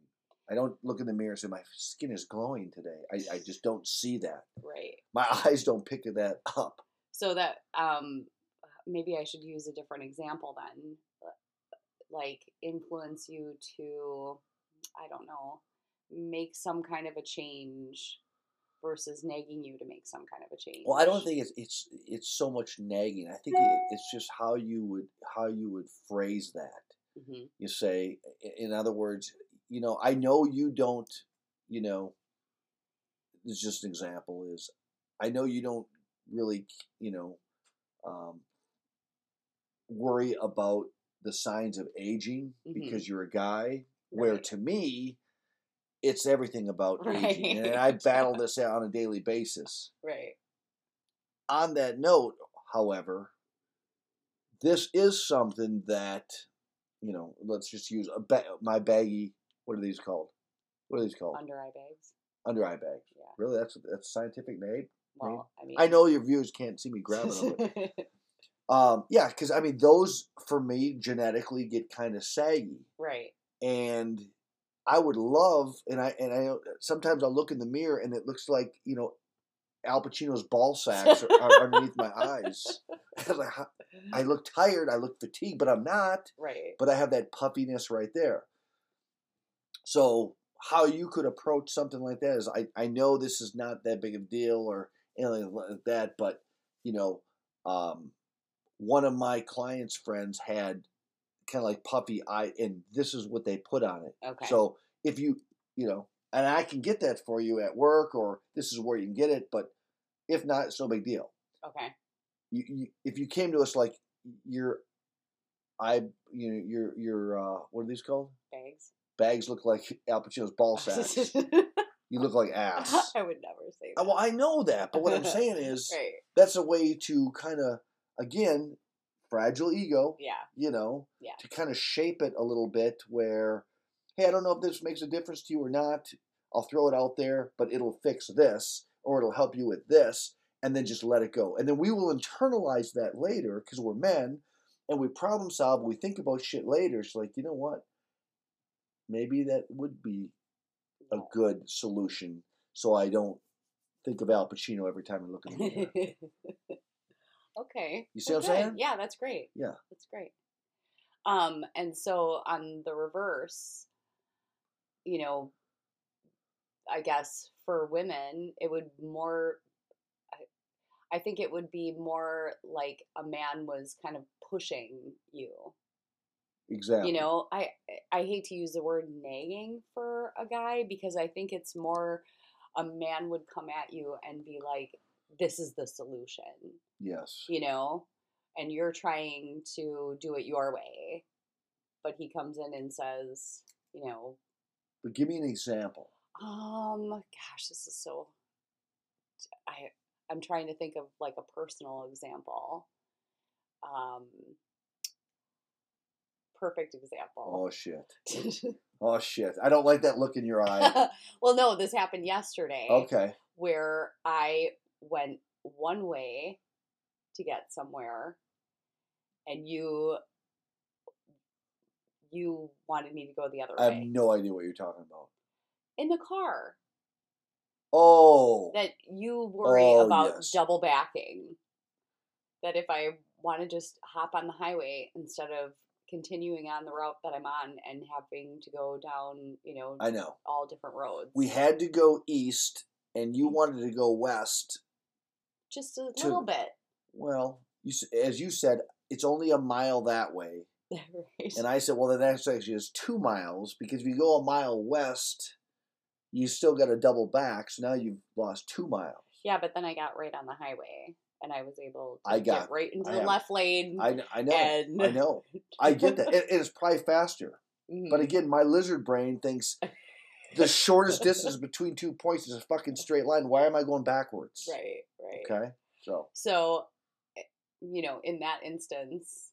I don't look in the mirror and say my skin is glowing today. I, I just don't see that. Right. My eyes don't pick that up. So that um, maybe I should use a different example then, uh, like influence you to, I don't know, make some kind of a change versus nagging you to make some kind of a change. Well, I don't think it's it's it's so much nagging. I think it, it's just how you would how you would phrase that. hmm You say, in other words, you know, I know you don't, you know. It's just an example. Is I know you don't really, you know, um, worry about the signs of aging Mhm. because you're a guy. Where Right. to me, it's everything about aging, and I Right. battle this out on a daily basis Right. on that note, however, this is something that you know. Let's just use a ba- my baggy. What are these called? What are these called? Under eye bags. Under eye bags. Yeah. Really, that's that's a scientific name. Well, I mean, I know your viewers can't see me grabbing them. But, um, yeah, because I mean, those for me genetically get kind of saggy, right. and I would love, and I and I sometimes I'll look in the mirror and it looks like you know Al Pacino's ball sacks are, are underneath my eyes. I was like, "How- I look tired, I look fatigued, but I'm not. Right. But I have that puffiness right there. So how you could approach something like that is I, I know this is not that big of a deal or anything like that, but you know, um, one of my clients' friends had kind of like puffy eye, and this is what they put on it. Okay. So if you, you know, and I can get that for you at work, or this is where you can get it, but if not, it's no big deal. okay. You, you if you came to us like your, I, you know, your your uh, what are these called? Bags. Bags look like Al Pacino's ball sacks. You look like ass. I would never say Uh, that. Well, I know that, but what I'm saying is right. that's a way to kind of, again, fragile ego. Yeah. you know, Yeah. to kind of shape it a little bit where, hey, I don't know if this makes a difference to you or not. I'll throw it out there, but it'll fix this or it'll help you with this, and then just let it go. And then we will internalize that later because we're men and we problem solve. We think about shit later. It's like, you know what? Maybe that would be a good solution so I don't think of Al Pacino every time I look in the mirror. okay. You see Well, what I'm saying? Yeah, that's great. Yeah. That's great. Um, and so on the reverse, you know, I guess for women, it would more. I- I think it would be more like a man was kind of pushing you. Exactly. You know, I I hate to use the word nagging for a guy because I think it's more a man would come at you and be like, "This is the solution," Yes. you know, and you're trying to do it your way, but he comes in and says, you know, But give me an example. um, gosh, this is so. I I'm trying to think of like a personal example. Um, perfect example. Oh shit. Oh shit. I don't like that look in your eye. well, no, this happened yesterday. Okay. Where I went one way to get somewhere, and you you wanted me to go the other I have no idea what you're talking about. in the car. Oh. That you worry Oh, about yes. double backing. That if I want to just hop on the highway instead of continuing on the route that I'm on and having to go down, you know, I know. all different roads. We had to go east and you mm-hmm. wanted to go west. just a to- little bit. Well, you as you said, it's only a mile that way. right. And I said, well, then that's actually is two miles because if you go a mile west, you still got to double back. So now you've lost two miles. Yeah, but then I got right on the highway and I was able to I get got- right into I the have- left lane. I, I know. and I know. I get that. It, it's probably faster. Mhm. But again, my lizard brain thinks the shortest distance between two points is a fucking straight line. Why am I going backwards? right, right. Okay. So, So, eh, you know, in that instance,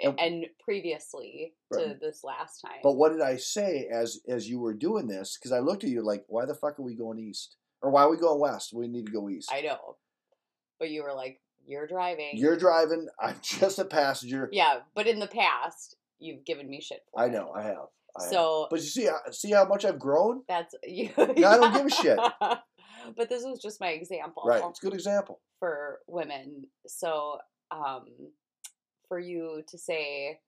And- and previously to this last time, but what did I say as as you were doing this? Because I looked at you like, why the fuck are we going east? Or why are we going west? We need to go east. I know, but you were like, "You're driving." You're driving. I'm just a passenger. yeah, but in the past, you've given me shit for I know. I have. I have. So but you see, see how much I've grown. that's you. I don't give a shit. but this was just my example. Right. It's a good example. for women. So, um, for you to say,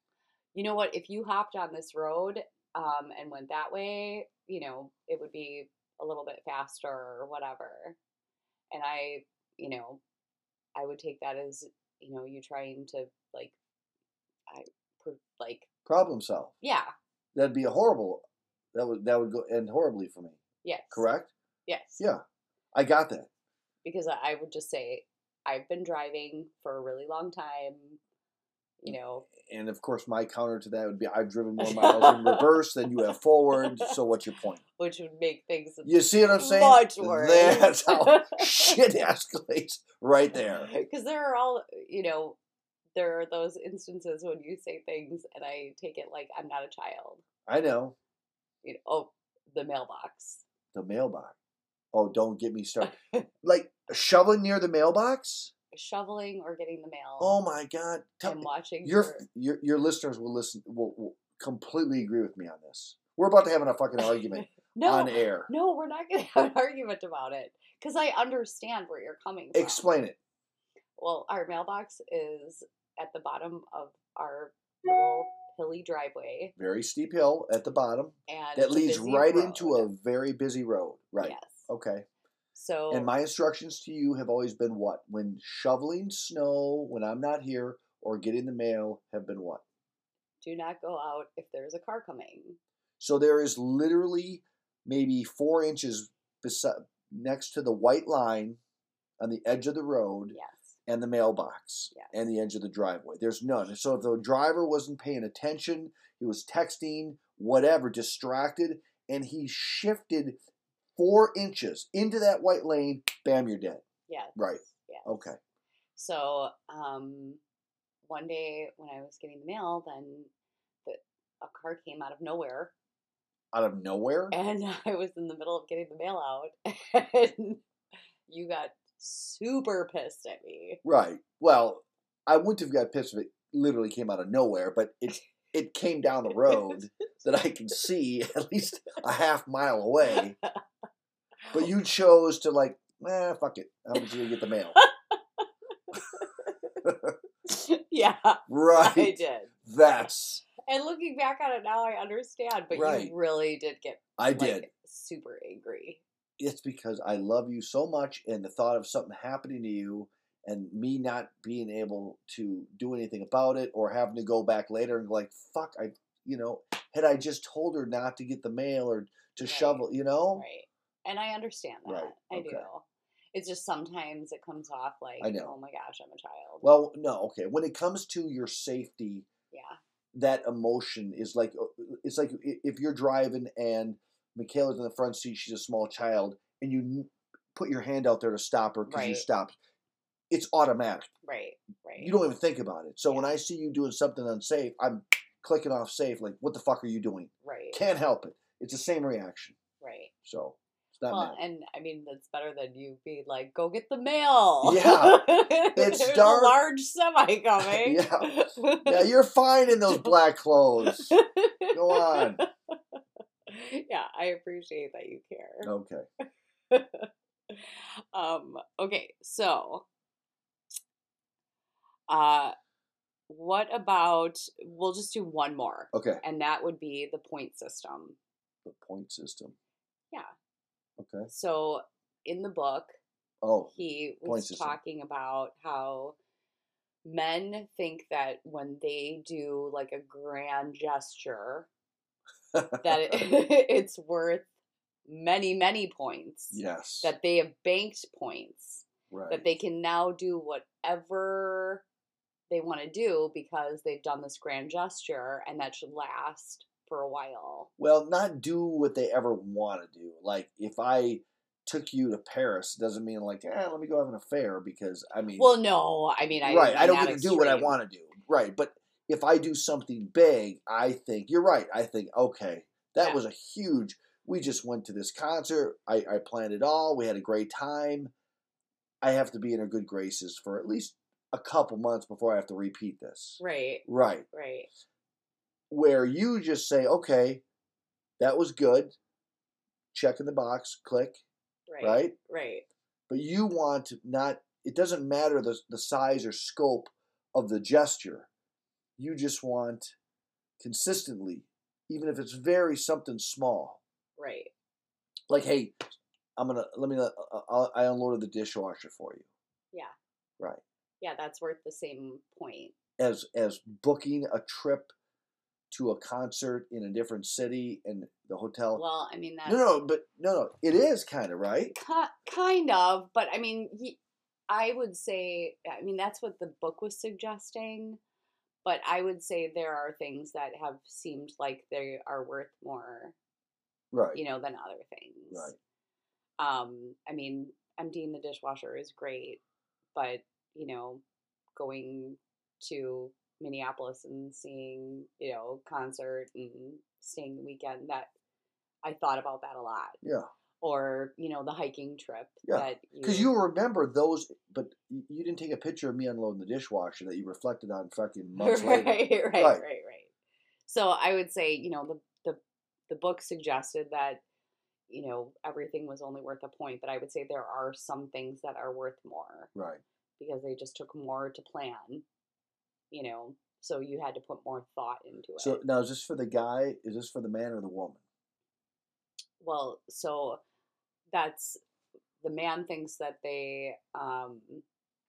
you know what, if you hopped on this road um, and went that way, you know, it would be a little bit faster or whatever. And I, you know, I would take that as, you know, you trying to like, I, per- like, Problem solve. yeah, That'd be a horrible. That would that would go end horribly for me. yes, Correct. yes, Yeah. I got that. because I I would just say I've been driving for a really long time. You know, And of course, my counter to that would be I've driven more miles in reverse than you have forward. So what's your point? which would make things You see what I'm saying? much worse. That's how shit escalates right there. Because there are all, you know, there are those instances when you say things and I take it like I'm not a child. I know You know, oh, the mailbox. the mailbox. Oh, don't get me started. like shoveling near the mailbox. Shoveling or getting the mail. Oh my god! Tell and watching your for- your your listeners will listen will, will completely agree with me on this. We're about to have a fucking argument no, on air. no, we're not going to have an argument about it because I understand where you're coming from. Explain it. Well, our mailbox is at the bottom of our little hilly driveway, Very steep hill at the bottom and that leads right into a very busy road. Right. Yes. Okay. So And my instructions to you have always been what? When shoveling snow, when I'm not here, or getting the mail, have been what? do not go out if there's a car coming. So there is literally maybe four inches beside, next to the white line on the edge of the road Yes. and the mailbox Yes. and the edge of the driveway. There's none. So if the driver wasn't paying attention, he was texting, whatever, distracted, and he shifted four inches into that white lane, bam, you're dead. Yes. Right. Yes. Okay. So, um, one day when I was getting the mail, then the, a car came out of nowhere, Out of nowhere? and I was in the middle of getting the mail out, and you got super pissed at me. Right. Well, I wouldn't have got pissed if it literally came out of nowhere, but it it came down the road that I can see at least a half mile away. But you chose to like, eh, fuck it. I'm just gonna get the mail. yeah, Right. I did. That's And looking back on it now, I understand. But Right. you really did get I like, did. super angry. It's because I love you so much and the thought of something happening to you and me not being able to do anything about it or having to go back later and go like fuck I you know had I just told her not to get the mail or to Right. shovel you know Right. And I understand that. Right, I okay. do. It's just sometimes it comes off like, I know. oh my gosh, I'm a child. well no okay when it comes to your safety yeah. that emotion is like uh, it's like if you're driving and Michaela's in the front seat she's a small child and you put your hand out there to stop her because you Right. stopped it's automatic Right. Right. you don't even think about it so when I see you doing something unsafe I'm clicking off safe like what the fuck are you doing right. can't help it it's the same reaction right. so not Well, and I mean that's better than you being like, "Go get the mail." Yeah. It's There's dark. a large semi coming. Yeah. yeah you're fine in those black clothes go on Yeah, I appreciate that you care. okay um. Okay, so, uh, what about? We'll just do one more, okay and that would be the point system. the point system Yeah. Okay. So, in the book, oh he was talking about how men think that when they do like a grand gesture that it, it's worth many many points yes. that they have banked points right that they can now do whatever they want to do because they've done this grand gesture and that should last for a while. Well not do what they ever want to do like if i took you to paris doesn't mean like eh, let me go have an affair because i mean well no i mean i right i don't get to do what i want to do right but if i do something big i think you're right i think okay that Yeah. was a huge we just went to this concert I, I planned it all we had a great time. I have to be in her good graces for at least a couple months before i have to repeat this. Right right. right where you just say okay that was good check in the box click right right? right. But you want to not it doesn't matter the, the size or scope of the gesture. You just want consistently even if it's very something small. Right. Like hey i'm gonna let me uh, uh, i unloaded the dishwasher for you. Yeah. right. Yeah that's worth the same point. As as booking a trip to a concert in a different city and the hotel well i mean that. no no but no no it is kind of right kind of but i mean he, i would say i mean that's what the book was suggesting but i would say there are things that have seemed like they are worth more right. you know than other things. Right. Um i mean emptying the dishwasher is great but you know going to minneapolis and seeing you know concert and staying the weekend that i thought about that a lot yeah or you know the hiking trip Yeah, Because you remember those, but you didn't take a picture of me unloading the dishwasher that you reflected on fucking months right, later. right, right, Right. right, So I would say, you know, the the the book suggested that, you know, everything was only worth a point, but I would say there are some things that are worth more Right. because they just took more to plan. You know, so you had to put more thought into it. So now, is this for the guy? Is this for the man or the woman? well, so that's the man thinks that they um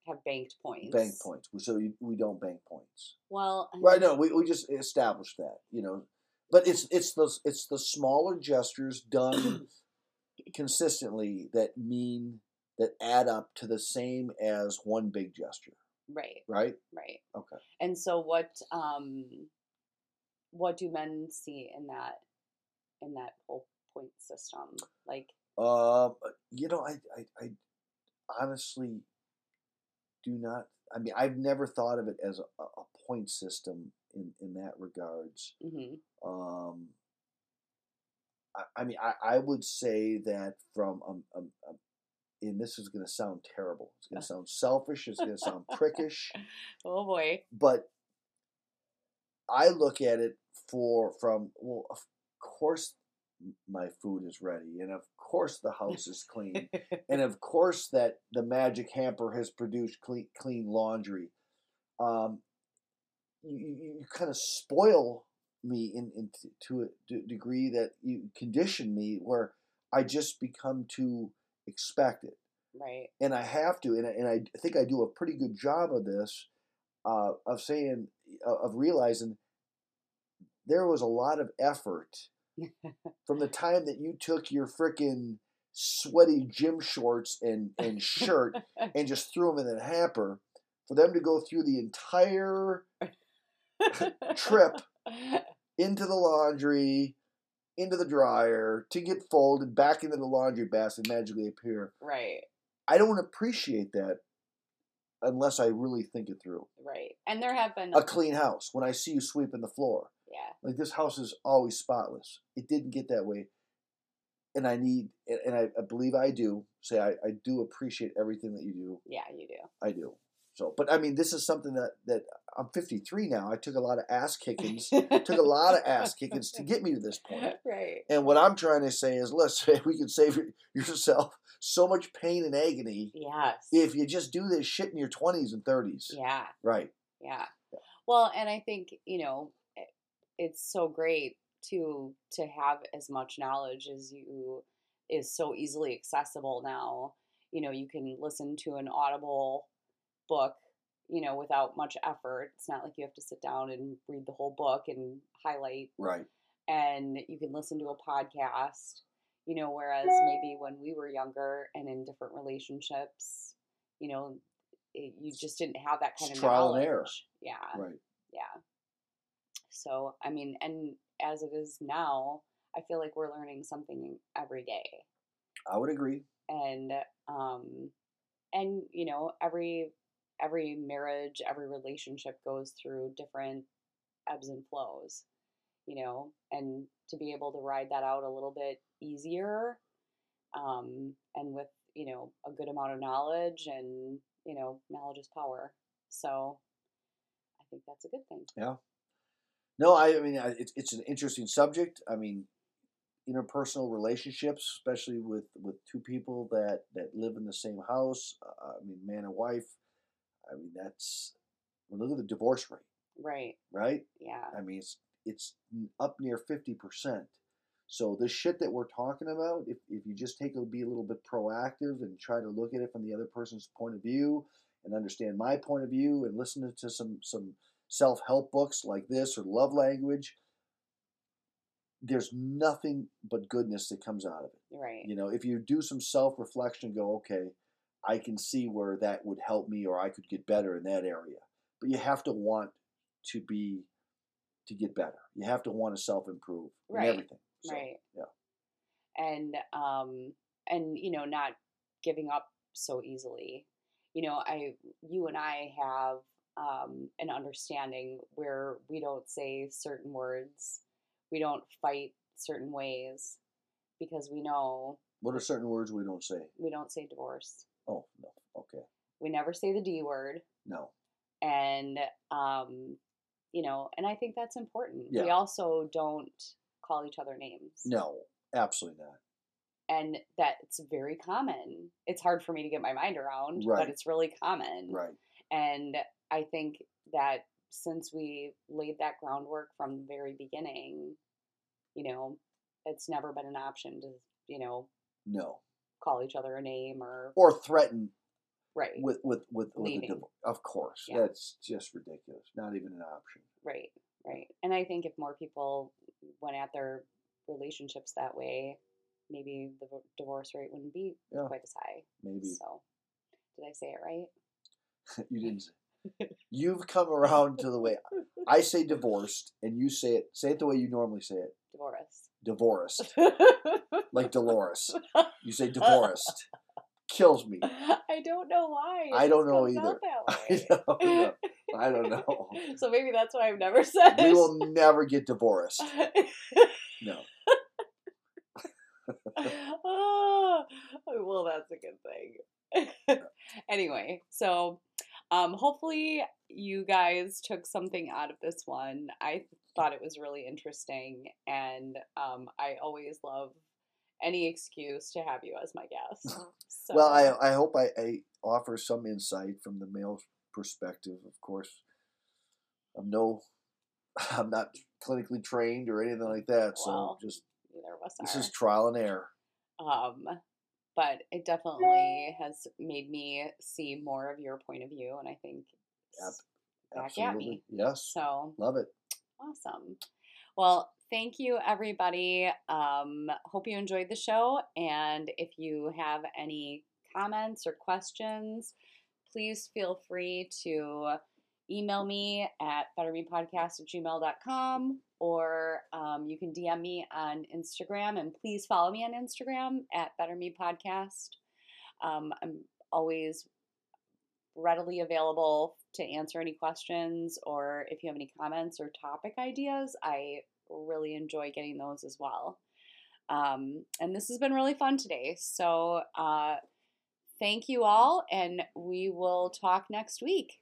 have banked points. Bank points. So you, we don't bank points. Well, Right. No, we, we just established that. You know, but it's it's the it's the smaller gestures done consistently that mean that add up to the same as one big gesture. Right, Right. right. Okay. And so what um what do men see in that in that whole point system? Like Um, you know, I, I, I honestly do not. I mean, I've never thought of it as a, a point system in in that regards. mhm, Um, I, I mean, I, I would say that from um, um, um and this is going to sound terrible. It's going to sound selfish. It's going to sound prickish. oh boy. But I look at it for from well, of course my food is ready, and of course the house is clean, and of course that the magic hamper has produced clean, clean laundry. Um, you, you, kind of spoil me in, in to a degree that you condition me where I just become too expected. Right. and I have to, and I, and I think I do a pretty good job of this, uh, of saying, uh, of realizing there was a lot of effort from the time that you took your frickin' sweaty gym shorts and, and shirt and just threw them in a hamper for them to go through the entire trip into the laundry, into the dryer, to get folded back into the laundry basket magically appear. right. I don't appreciate that unless I really think it through. Right. And there have been A clean house, when I see you sweeping the floor, yeah. like this house is always spotless. It didn't get that way. And I need, and- and I, I believe I do, say I, I do appreciate everything that you do. Yeah, you do. I do. So, but I mean, this is something that, that I'm 53 now. I took a lot of ass kickings, took a lot of ass kickings to get me to this point. Right. And what I'm trying to say is, listen, we can save yourself so much pain and agony Yes. if you just do this shit in your 20s and 30s. yeah. Right. Yeah. Well, and I think, you know, eh, it's so great to to have as much knowledge as you is so easily accessible now. You know, you can listen to an audible book, you know, without much effort. It's not like you have to sit down and read the whole book and highlight Right. and you can listen to a podcast you know whereas maybe when we were younger and in different relationships you know it, you just didn't have that kind It's of trial knowledge and error. yeah Right. yeah so i mean and as it is now i feel like we're learning something every day I would agree. and um and you know every every marriage every relationship goes through different ebbs and flows you know and to be able to ride that out a little bit easier um and with you know a good amount of knowledge and you know knowledge is power so i think that's a good thing Yeah. No, I, I mean, I- it's, it's an interesting subject. I mean, interpersonal relationships, especially with, with two people that, that live in the same house. Uh, I mean, man and wife. I mean, that's, mean, look at the divorce rate, right right? yeah I mean, it's it's up near fifty percent. So the shit that we're talking about, if, if you just take a be a little bit proactive and try to look at it from the other person's point of view and understand my point of view and listen to some some self help books like this or love language, there's nothing but goodness that comes out of it. right You know, if you do some self reflection, go, okay, I can see where that would help me or I could get better in that area. But you have to want to be, to get better. You have to want to self improve in everything. So, right yeah. and um and you know not giving up so easily you know i you and i have um an understanding where we don't say certain words we don't fight certain ways because we know What are certain words we don't say? we don't say divorce Oh, no. Okay. we never say the d word No. and um you know and i think that's important Yeah. we also don't call each other names No. Absolutely not. and that's very common. It's hard for me to get my mind around, Right. but it's really common. Right. And I think that since we laid that groundwork from the very beginning, you know, it's never been an option to, you know, No. Call each other a name or Or threaten right, with, with, with, with divorce. Of course. Yeah. That's just ridiculous. Not even an option. right, right. And I think if more people went at their relationships that way, maybe the divorce rate wouldn't be Yeah. quite as high. Maybe. So, did I say it right? you didn't say. You've come around to the way I say divorced, and you say it. Say it the way you normally say it. Divorce. Divorced, like Dolores. You say divorced. Kills me. I don't know why. I don't know either. I don't know. I don't know. so maybe that's why I've never said We will never get divorced. No. oh, well, that's a good thing. anyway, so um, hopefully you guys took something out of this one. I thought it was really interesting, and um, I always love any excuse to have you as my guest. So, Well, I I hope I, I offer some insight from the male perspective. Of course, I'm no, I'm not clinically trained or anything like that. So Well, just neither of us this is trial and error. Um, but it definitely has made me see more of your point of view, and I think Yep, back Absolutely. at me. Yes. So Love it. Awesome. Well, thank you, everybody. Um, hope you enjoyed the show. And if you have any comments or questions, please feel free to email me at bettermepodcast at gmail.com or um, you can DM me on Instagram. And please follow me on Instagram at bettermepodcast. Um, I'm always readily available to answer any questions or if you have any comments or topic ideas. I really enjoy getting those as well. Um, and this has been really fun today. So, uh, thank you all, and we will talk next week.